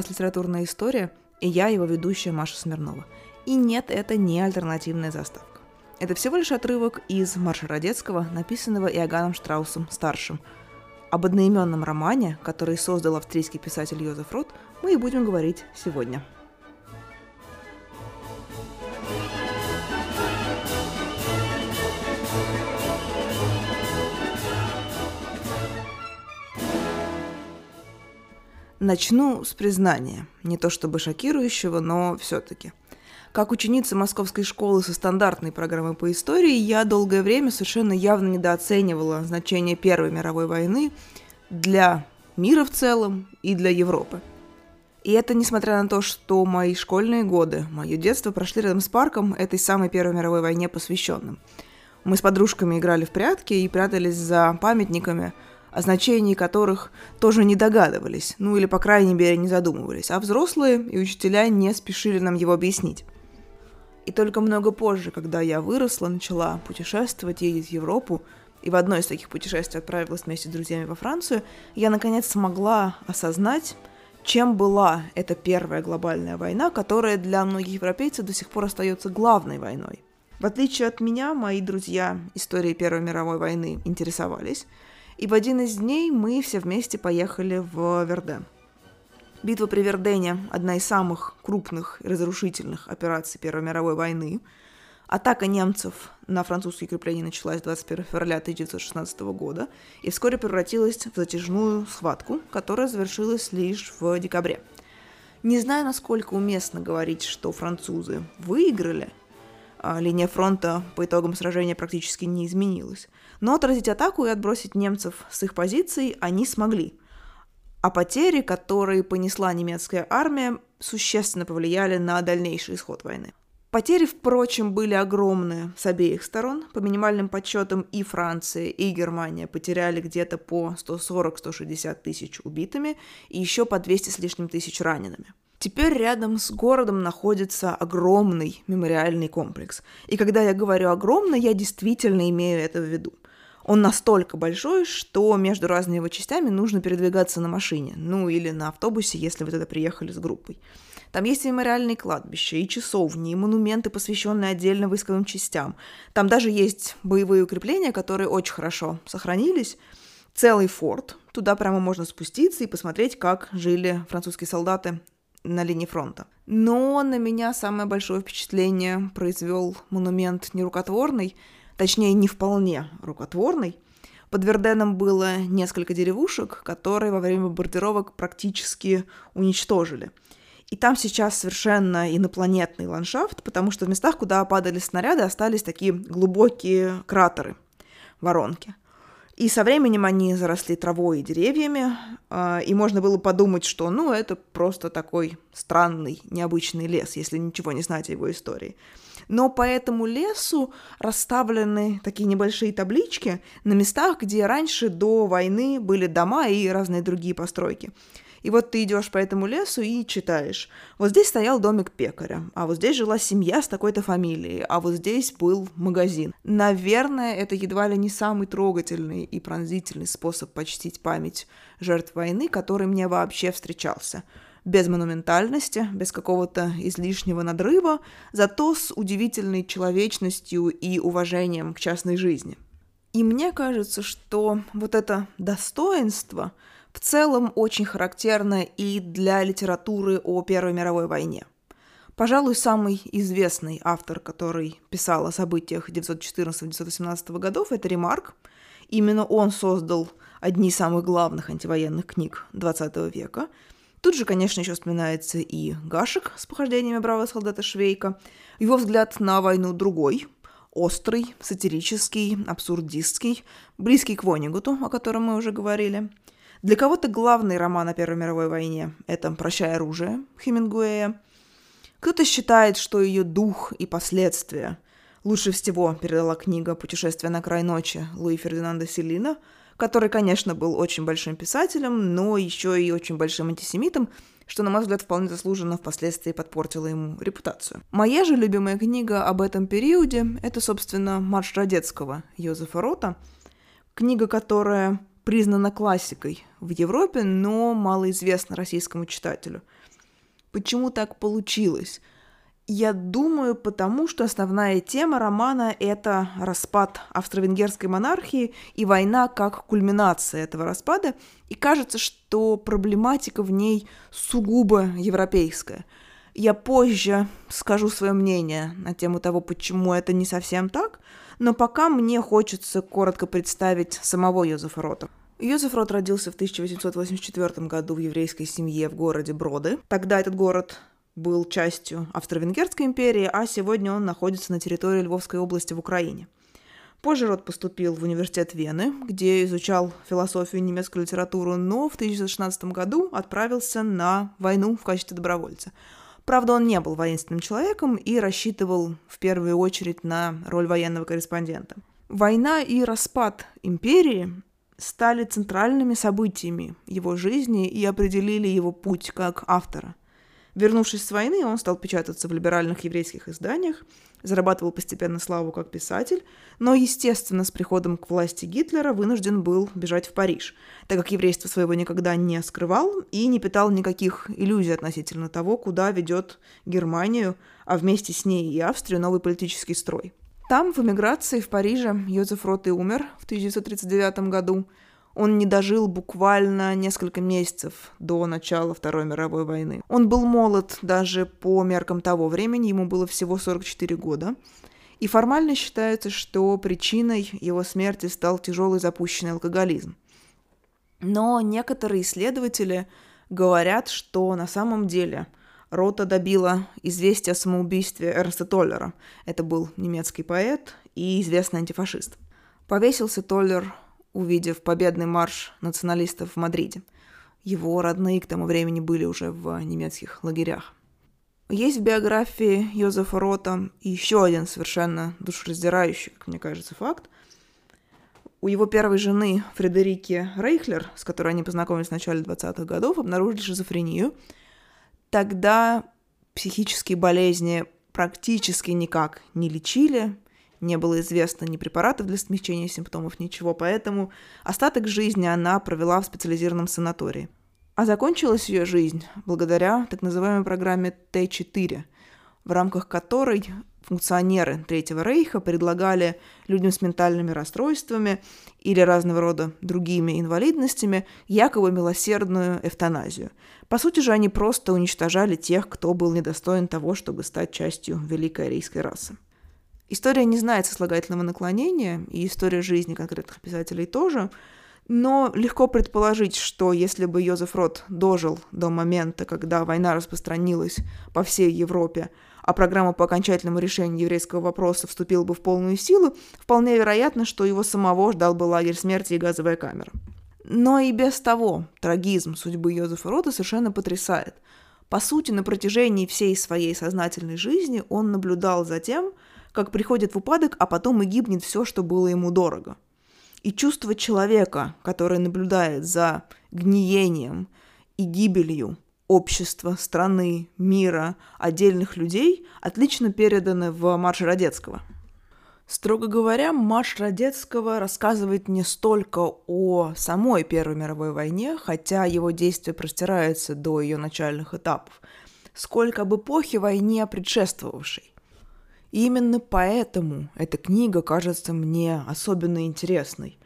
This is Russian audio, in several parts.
Подкаст «Литературная история», и я его ведущая Маша Смирнова. И нет, это не альтернативная заставка. Это всего лишь отрывок из Марша Родецкого, написанного Иоганном Штраусом старшим. Об одноименном романе, который создал австрийский писатель Йозеф Рот, мы и будем говорить сегодня. Начну с признания, не то чтобы шокирующего, но все-таки. Как ученица московской школы со стандартной программой по истории, я долгое время совершенно явно недооценивала значение Первой мировой войны для мира в целом и для Европы. И это несмотря на то, что мои школьные годы, мое детство прошли рядом с парком этой самой Первой мировой войне посвященным. Мы с подружками играли в прятки и прятались за памятниками – о значении которых тоже не догадывались, ну или, по крайней мере, не задумывались, а взрослые и учителя не спешили нам его объяснить. И только много позже, когда я выросла, начала путешествовать, ездить в Европу, и в одно из таких путешествий отправилась вместе с друзьями во Францию, я наконец смогла осознать, чем была эта первая глобальная война, которая для многих европейцев до сих пор остается главной войной. В отличие от меня, мои друзья историей Первой мировой войны интересовались, и в один из дней мы все вместе поехали в Верден. Битва при Вердене – одна из самых крупных и разрушительных операций Первой мировой войны. Атака немцев на французские укрепления началась 21 февраля 1916 года и вскоре превратилась в затяжную схватку, которая завершилась лишь в декабре. Не знаю, насколько уместно говорить, что французы выиграли – линия фронта по итогам сражения практически не изменилась. Но отразить атаку и отбросить немцев с их позиций они смогли. А потери, которые понесла немецкая армия, существенно повлияли на дальнейший исход войны. Потери, впрочем, были огромные с обеих сторон. По минимальным подсчетам и Франция, и Германия потеряли где-то по 140-160 тысяч убитыми и еще по 200 с лишним тысяч ранеными. Теперь рядом с городом находится огромный мемориальный комплекс. И когда я говорю огромный, я действительно имею это в виду. Он настолько большой, что между разными его частями нужно передвигаться на машине, ну или на автобусе, если вы туда приехали с группой. Там есть и мемориальные кладбища, и часовни, и монументы, посвященные отдельно войсковым частям. Там даже есть боевые укрепления, которые очень хорошо сохранились. Целый форт. Туда прямо можно спуститься и посмотреть, как жили французские солдаты на линии фронта. Но на меня самое большое впечатление произвел монумент нерукотворный, точнее, не вполне рукотворный. Под Верденом было несколько деревушек, которые во время бомбардировок практически уничтожили. И там сейчас совершенно инопланетный ландшафт, потому что в местах, куда падали снаряды, остались такие глубокие кратеры, воронки. И со временем они заросли травой и деревьями, а, и можно было подумать, что, ну, это просто такой странный, необычный лес, если ничего не знать о его истории. Но по этому лесу расставлены такие небольшие таблички на местах, где раньше до войны были дома и разные другие постройки. И вот ты идешь по этому лесу и читаешь. Вот здесь стоял домик пекаря, а вот здесь жила семья с такой-то фамилией, а вот здесь был магазин. Наверное, это едва ли не самый трогательный и пронзительный способ почтить память жертв войны, который мне вообще встречался без монументальности, без какого-то излишнего надрыва, зато с удивительной человечностью и уважением к частной жизни. И мне кажется, что вот это достоинство – в целом очень характерно и для литературы о Первой мировой войне. Пожалуй, самый известный автор, который писал о событиях 1914-1918 годов, это Ремарк. Именно он создал одни из самых главных антивоенных книг XX века. Тут же, конечно, еще вспоминается и Гашек с похождениями бравого солдата Швейка. Его взгляд на войну другой, острый, сатирический, абсурдистский, близкий к Вонигуту, о котором мы уже говорили – для кого-то главный роман о Первой мировой войне – это «Прощай оружие» Хемингуэя. Кто-то считает, что ее дух и последствия лучше всего передала книга «Путешествие на край ночи» Луи Фердинанда Селина, который, конечно, был очень большим писателем, но еще и очень большим антисемитом, что, на мой взгляд, вполне заслуженно впоследствии подпортило ему репутацию. Моя же любимая книга об этом периоде – это, собственно, «Марш Радецкого» Йозефа Рота, книга, которая признана классикой в Европе, но малоизвестна российскому читателю. Почему так получилось? Я думаю, потому что основная тема романа – это распад австро-венгерской монархии и война как кульминация этого распада, и кажется, что проблематика в ней сугубо европейская. Я позже скажу свое мнение на тему того, почему это не совсем так, но пока мне хочется коротко представить самого Йозефа Рота. Йозеф Рот родился в 1884 году в еврейской семье в городе Броды. Тогда этот город был частью Австро-Венгерской империи, а сегодня он находится на территории Львовской области в Украине. Позже Рот поступил в университет Вены, где изучал философию и немецкую литературу, но в 1916 году отправился на войну в качестве добровольца. Правда, он не был воинственным человеком и рассчитывал в первую очередь на роль военного корреспондента. Война и распад империи стали центральными событиями его жизни и определили его путь как автора. Вернувшись с войны, он стал печататься в либеральных еврейских изданиях, зарабатывал постепенно славу как писатель, но, естественно, с приходом к власти Гитлера вынужден был бежать в Париж, так как еврейство своего никогда не скрывал и не питал никаких иллюзий относительно того, куда ведет Германию, а вместе с ней и Австрию новый политический строй. Там, в эмиграции в Париже, Йозеф Рот и умер в 1939 году – он не дожил буквально несколько месяцев до начала Второй мировой войны. Он был молод даже по меркам того времени, ему было всего 44 года. И формально считается, что причиной его смерти стал тяжелый запущенный алкоголизм. Но некоторые исследователи говорят, что на самом деле Рота добила известие о самоубийстве Эрнста Толлера. Это был немецкий поэт и известный антифашист. Повесился Толлер увидев победный марш националистов в Мадриде. Его родные к тому времени были уже в немецких лагерях. Есть в биографии Йозефа Рота еще один совершенно душераздирающий, как мне кажется, факт. У его первой жены Фредерики Рейхлер, с которой они познакомились в начале 20-х годов, обнаружили шизофрению. Тогда психические болезни практически никак не лечили – не было известно ни препаратов для смягчения симптомов, ничего, поэтому остаток жизни она провела в специализированном санатории. А закончилась ее жизнь благодаря так называемой программе Т4, в рамках которой функционеры Третьего Рейха предлагали людям с ментальными расстройствами или разного рода другими инвалидностями якобы милосердную эвтаназию. По сути же они просто уничтожали тех, кто был недостоин того, чтобы стать частью великой арийской расы. История не знает сослагательного наклонения, и история жизни конкретных писателей тоже, но легко предположить, что если бы Йозеф Рот дожил до момента, когда война распространилась по всей Европе, а программа по окончательному решению еврейского вопроса вступила бы в полную силу, вполне вероятно, что его самого ждал бы лагерь смерти и газовая камера. Но и без того трагизм судьбы Йозефа Рота совершенно потрясает. По сути, на протяжении всей своей сознательной жизни он наблюдал за тем, как приходит в упадок, а потом и гибнет все, что было ему дорого. И чувство человека, который наблюдает за гниением и гибелью общества, страны, мира, отдельных людей, отлично переданы в «Марше Родецкого». Строго говоря, «Марш Родецкого» рассказывает не столько о самой Первой мировой войне, хотя его действие простирается до ее начальных этапов, сколько об эпохе войне предшествовавшей. И именно поэтому эта книга кажется мне особенно интересной.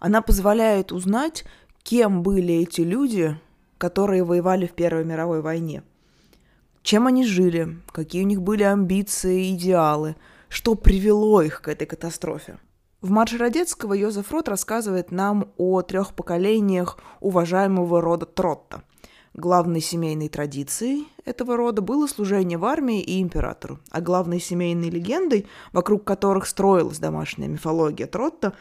Она позволяет узнать, кем были эти люди, которые воевали в Первой мировой войне. Чем они жили, какие у них были амбиции и идеалы, что привело их к этой катастрофе. В «Марше Родецкого» Йозеф Рот рассказывает нам о трех поколениях уважаемого рода Тротта – Главной семейной традицией этого рода было служение в армии и императору, а главной семейной легендой, вокруг которых строилась домашняя мифология Тротта,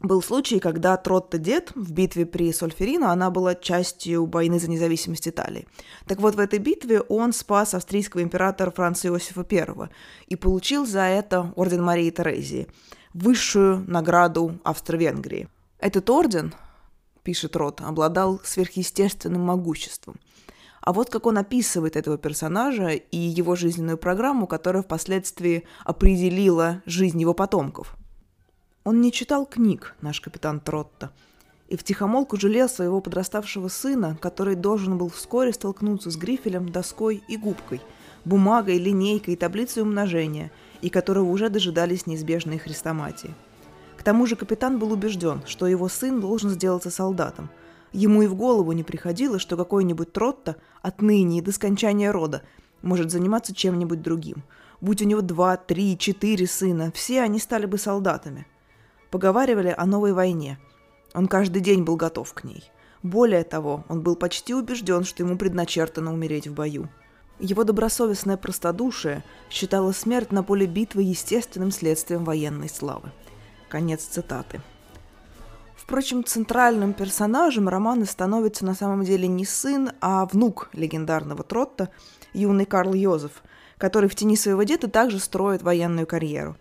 был случай, когда Тротта-дед в битве при Сольферино, она была частью войны за независимость Италии. Так вот, в этой битве он спас австрийского императора Франца Иосифа I и получил за это орден Марии Терезии, высшую награду Австро-Венгрии. Этот орден пишет Рот, обладал сверхъестественным могуществом. А вот как он описывает этого персонажа и его жизненную программу, которая впоследствии определила жизнь его потомков. Он не читал книг, наш капитан Тротто, и втихомолку жалел своего подраставшего сына, который должен был вскоре столкнуться с грифелем, доской и губкой, бумагой, линейкой и таблицей умножения, и которого уже дожидались неизбежные хрестоматии. К тому же капитан был убежден, что его сын должен сделаться солдатом. Ему и в голову не приходило, что какой-нибудь Тротто отныне и до скончания рода может заниматься чем-нибудь другим. Будь у него два, три, четыре сына, все они стали бы солдатами. Поговаривали о новой войне – он каждый день был готов к ней. Более того, он был почти убежден, что ему предначертано умереть в бою. Его добросовестное простодушие считало смерть на поле битвы естественным следствием военной славы. Конец цитаты. Впрочем, центральным персонажем романа становится на самом деле не сын, а внук легендарного Тротта, юный Карл Йозеф, который в тени своего деда также строит военную карьеру.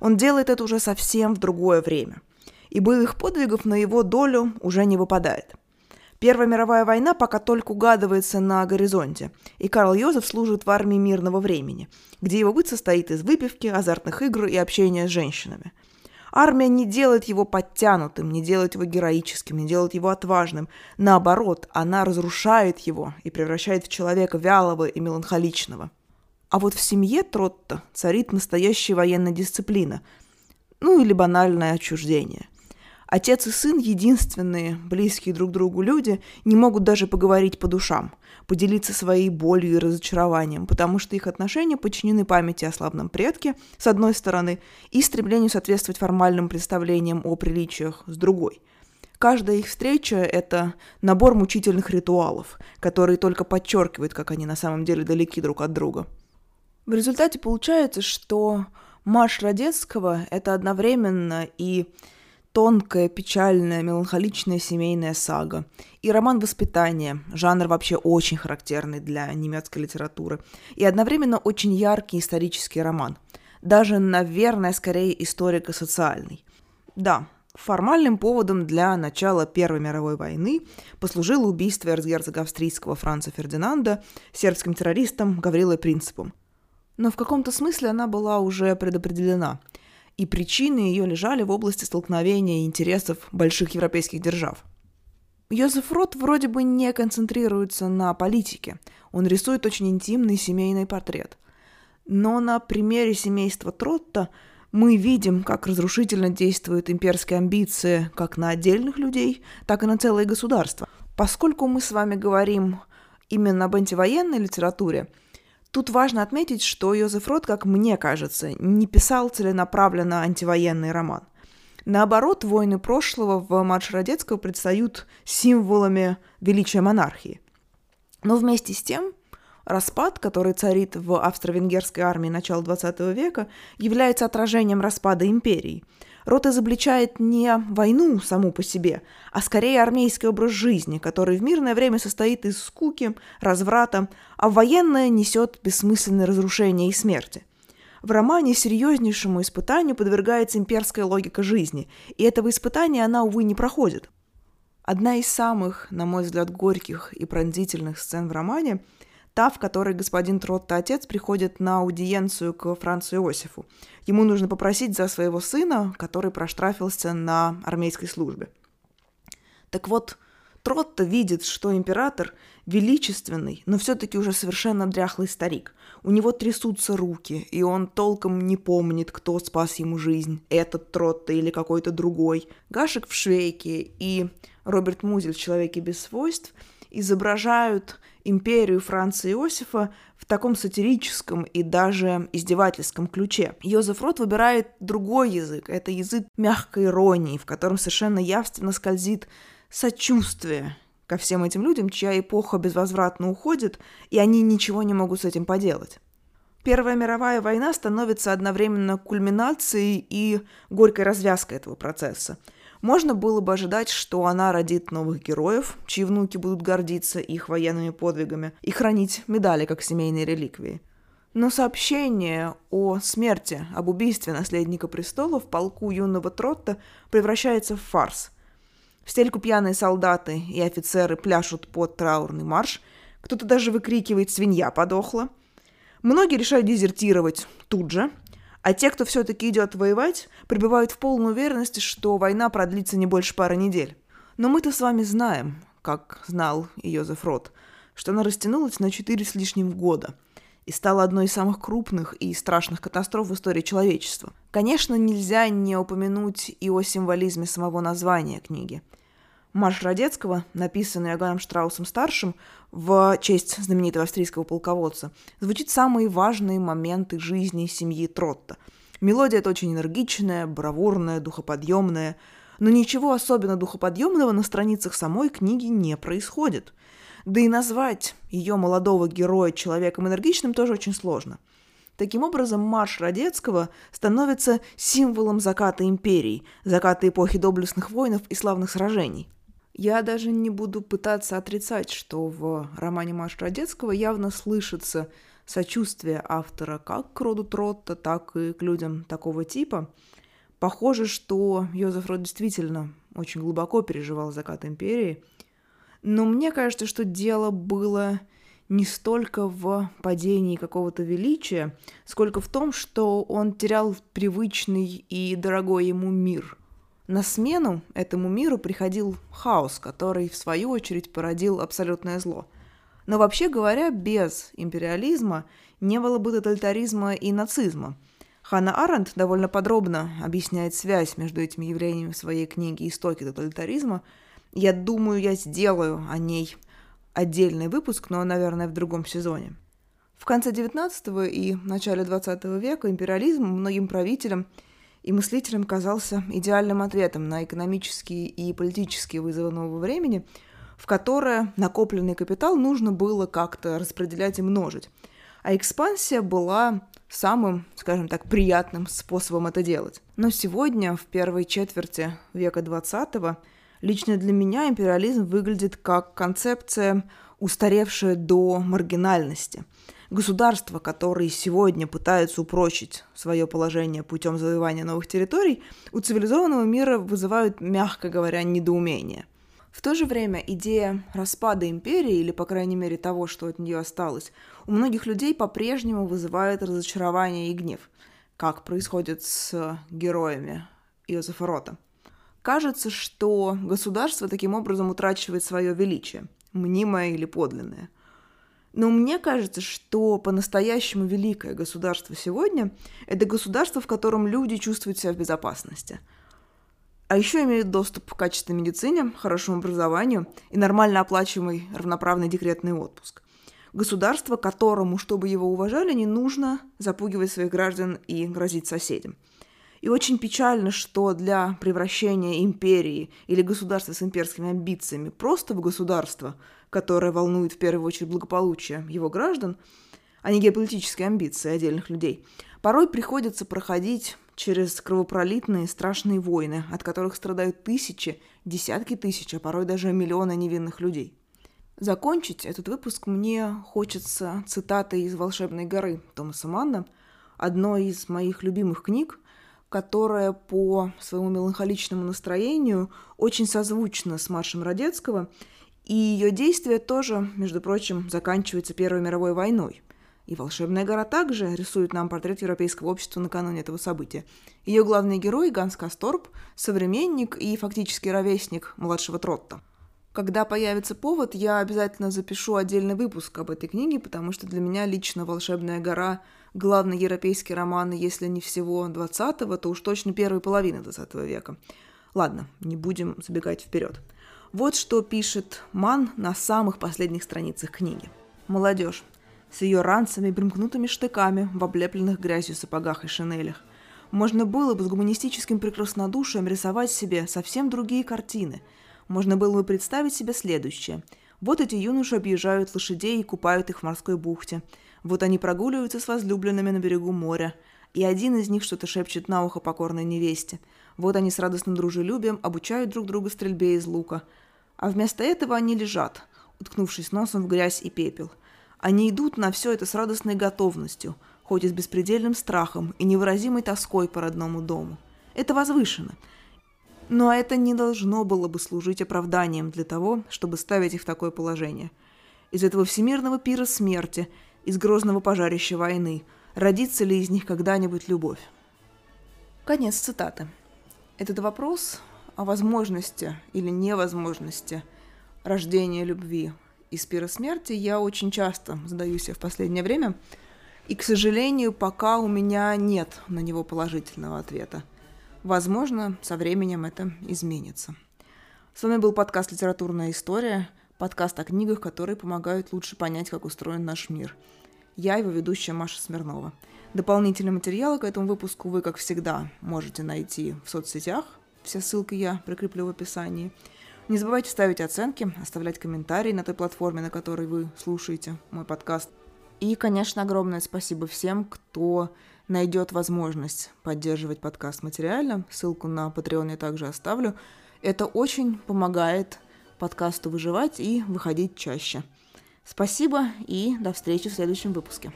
Он делает это уже совсем в другое время – и боевых подвигов на его долю уже не выпадает. Первая мировая война пока только угадывается на горизонте, и Карл Йозеф служит в армии мирного времени, где его быт состоит из выпивки, азартных игр и общения с женщинами. Армия не делает его подтянутым, не делает его героическим, не делает его отважным. Наоборот, она разрушает его и превращает в человека вялого и меланхоличного. А вот в семье Тротта царит настоящая военная дисциплина, ну или банальное отчуждение – Отец и сын, единственные близкие друг другу люди, не могут даже поговорить по душам, поделиться своей болью и разочарованием, потому что их отношения подчинены памяти о славном предке, с одной стороны, и стремлению соответствовать формальным представлениям о приличиях, с другой. Каждая их встреча – это набор мучительных ритуалов, которые только подчеркивают, как они на самом деле далеки друг от друга. В результате получается, что марш Радецкого – это одновременно и тонкая, печальная, меланхоличная семейная сага. И роман «Воспитание», жанр вообще очень характерный для немецкой литературы. И одновременно очень яркий исторический роман. Даже, наверное, скорее историко-социальный. Да, формальным поводом для начала Первой мировой войны послужило убийство эрцгерцога австрийского Франца Фердинанда сербским террористом Гаврилой Принципом. Но в каком-то смысле она была уже предопределена – и причины ее лежали в области столкновения интересов больших европейских держав. Йозеф Рот вроде бы не концентрируется на политике, он рисует очень интимный семейный портрет. Но на примере семейства Тротта мы видим, как разрушительно действуют имперские амбиции как на отдельных людей, так и на целые государства. Поскольку мы с вами говорим именно об антивоенной литературе – Тут важно отметить, что Йозеф Рот, как мне кажется, не писал целенаправленно антивоенный роман. Наоборот, войны прошлого в марш Радецкого предстают символами величия монархии. Но вместе с тем, распад, который царит в австро-венгерской армии начала XX века, является отражением распада империи – Рот изобличает не войну саму по себе, а скорее армейский образ жизни, который в мирное время состоит из скуки, разврата, а военное несет бессмысленное разрушение и смерти. В романе серьезнейшему испытанию подвергается имперская логика жизни, и этого испытания она, увы, не проходит. Одна из самых, на мой взгляд, горьких и пронзительных сцен в романе – та, в которой господин Тротта отец приходит на аудиенцию к Францу Иосифу. Ему нужно попросить за своего сына, который проштрафился на армейской службе. Так вот, Тротто видит, что император величественный, но все-таки уже совершенно дряхлый старик. У него трясутся руки, и он толком не помнит, кто спас ему жизнь, этот Тротто или какой-то другой. Гашек в швейке и Роберт Музель в «Человеке без свойств» изображают империю Франца Иосифа в таком сатирическом и даже издевательском ключе. Йозеф Рот выбирает другой язык. Это язык мягкой иронии, в котором совершенно явственно скользит сочувствие ко всем этим людям, чья эпоха безвозвратно уходит, и они ничего не могут с этим поделать. Первая мировая война становится одновременно кульминацией и горькой развязкой этого процесса – можно было бы ожидать, что она родит новых героев, чьи внуки будут гордиться их военными подвигами и хранить медали как семейные реликвии. Но сообщение о смерти, об убийстве наследника престола в полку юного Тротта превращается в фарс. В стельку пьяные солдаты и офицеры пляшут под траурный марш, кто-то даже выкрикивает «свинья подохла». Многие решают дезертировать тут же, а те, кто все-таки идет воевать, пребывают в полной уверенности, что война продлится не больше пары недель. Но мы-то с вами знаем, как знал и Йозеф Рот, что она растянулась на четыре с лишним года и стала одной из самых крупных и страшных катастроф в истории человечества. Конечно, нельзя не упомянуть и о символизме самого названия книги. Марш Радецкого, написанный Аганом Штраусом-старшим в честь знаменитого австрийского полководца, звучит самые важные моменты жизни семьи Тротта. Мелодия это очень энергичная, бравурная, духоподъемная – но ничего особенно духоподъемного на страницах самой книги не происходит. Да и назвать ее молодого героя человеком энергичным тоже очень сложно. Таким образом, марш Радецкого становится символом заката империи, заката эпохи доблестных воинов и славных сражений. Я даже не буду пытаться отрицать, что в романе Марш Радецкого явно слышится сочувствие автора как к роду Тротта, так и к людям такого типа – Похоже, что Йозеф Рот действительно очень глубоко переживал закат империи. Но мне кажется, что дело было не столько в падении какого-то величия, сколько в том, что он терял привычный и дорогой ему мир. На смену этому миру приходил хаос, который, в свою очередь, породил абсолютное зло. Но вообще говоря, без империализма не было бы тоталитаризма и нацизма – Ханна Аренд довольно подробно объясняет связь между этими явлениями в своей книге «Истоки тоталитаризма». Я думаю, я сделаю о ней отдельный выпуск, но, наверное, в другом сезоне. В конце XIX и начале XX века империализм многим правителям и мыслителям казался идеальным ответом на экономические и политические вызовы нового времени, в которое накопленный капитал нужно было как-то распределять и множить. А экспансия была самым, скажем так, приятным способом это делать. Но сегодня, в первой четверти века 20 лично для меня империализм выглядит как концепция, устаревшая до маргинальности. Государства, которые сегодня пытаются упрочить свое положение путем завоевания новых территорий, у цивилизованного мира вызывают, мягко говоря, недоумение – в то же время идея распада империи, или, по крайней мере, того, что от нее осталось, у многих людей по-прежнему вызывает разочарование и гнев, как происходит с героями Иосифа Рота. Кажется, что государство таким образом утрачивает свое величие, мнимое или подлинное. Но мне кажется, что по-настоящему великое государство сегодня – это государство, в котором люди чувствуют себя в безопасности – а еще имеют доступ к качественной медицине, хорошему образованию и нормально оплачиваемый равноправный декретный отпуск. Государство, которому, чтобы его уважали, не нужно запугивать своих граждан и грозить соседям. И очень печально, что для превращения империи или государства с имперскими амбициями просто в государство, которое волнует в первую очередь благополучие его граждан, а не геополитические амбиции отдельных людей, порой приходится проходить через кровопролитные страшные войны, от которых страдают тысячи, десятки тысяч, а порой даже миллионы невинных людей. Закончить этот выпуск мне хочется цитатой из «Волшебной горы» Томаса Манна, одной из моих любимых книг, которая по своему меланхоличному настроению очень созвучна с маршем Радецкого, и ее действие тоже, между прочим, заканчивается Первой мировой войной – и «Волшебная гора» также рисует нам портрет европейского общества накануне этого события. Ее главный герой Ганс Касторп – современник и фактически ровесник младшего Тротта. Когда появится повод, я обязательно запишу отдельный выпуск об этой книге, потому что для меня лично «Волшебная гора» – главный европейский роман, если не всего 20-го, то уж точно первой половины 20 века. Ладно, не будем забегать вперед. Вот что пишет Ман на самых последних страницах книги. Молодежь, с ее ранцами и примкнутыми штыками в облепленных грязью сапогах и шинелях. Можно было бы с гуманистическим прекраснодушием рисовать себе совсем другие картины. Можно было бы представить себе следующее. Вот эти юноши объезжают лошадей и купают их в морской бухте. Вот они прогуливаются с возлюбленными на берегу моря. И один из них что-то шепчет на ухо покорной невесте. Вот они с радостным дружелюбием обучают друг друга стрельбе из лука. А вместо этого они лежат, уткнувшись носом в грязь и пепел – они идут на все это с радостной готовностью, хоть и с беспредельным страхом и невыразимой тоской по родному дому. Это возвышено. Но это не должно было бы служить оправданием для того, чтобы ставить их в такое положение. Из этого всемирного пира смерти, из грозного пожарища войны, родится ли из них когда-нибудь любовь? Конец цитаты. Этот вопрос о возможности или невозможности рождения любви из пира смерти я очень часто задаю себе в последнее время. И, к сожалению, пока у меня нет на него положительного ответа. Возможно, со временем это изменится. С вами был подкаст «Литературная история», подкаст о книгах, которые помогают лучше понять, как устроен наш мир. Я его ведущая Маша Смирнова. Дополнительные материалы к этому выпуску вы, как всегда, можете найти в соцсетях. Все ссылки я прикреплю в описании. Не забывайте ставить оценки, оставлять комментарии на той платформе, на которой вы слушаете мой подкаст. И, конечно, огромное спасибо всем, кто найдет возможность поддерживать подкаст материально. Ссылку на Patreon я также оставлю. Это очень помогает подкасту выживать и выходить чаще. Спасибо и до встречи в следующем выпуске.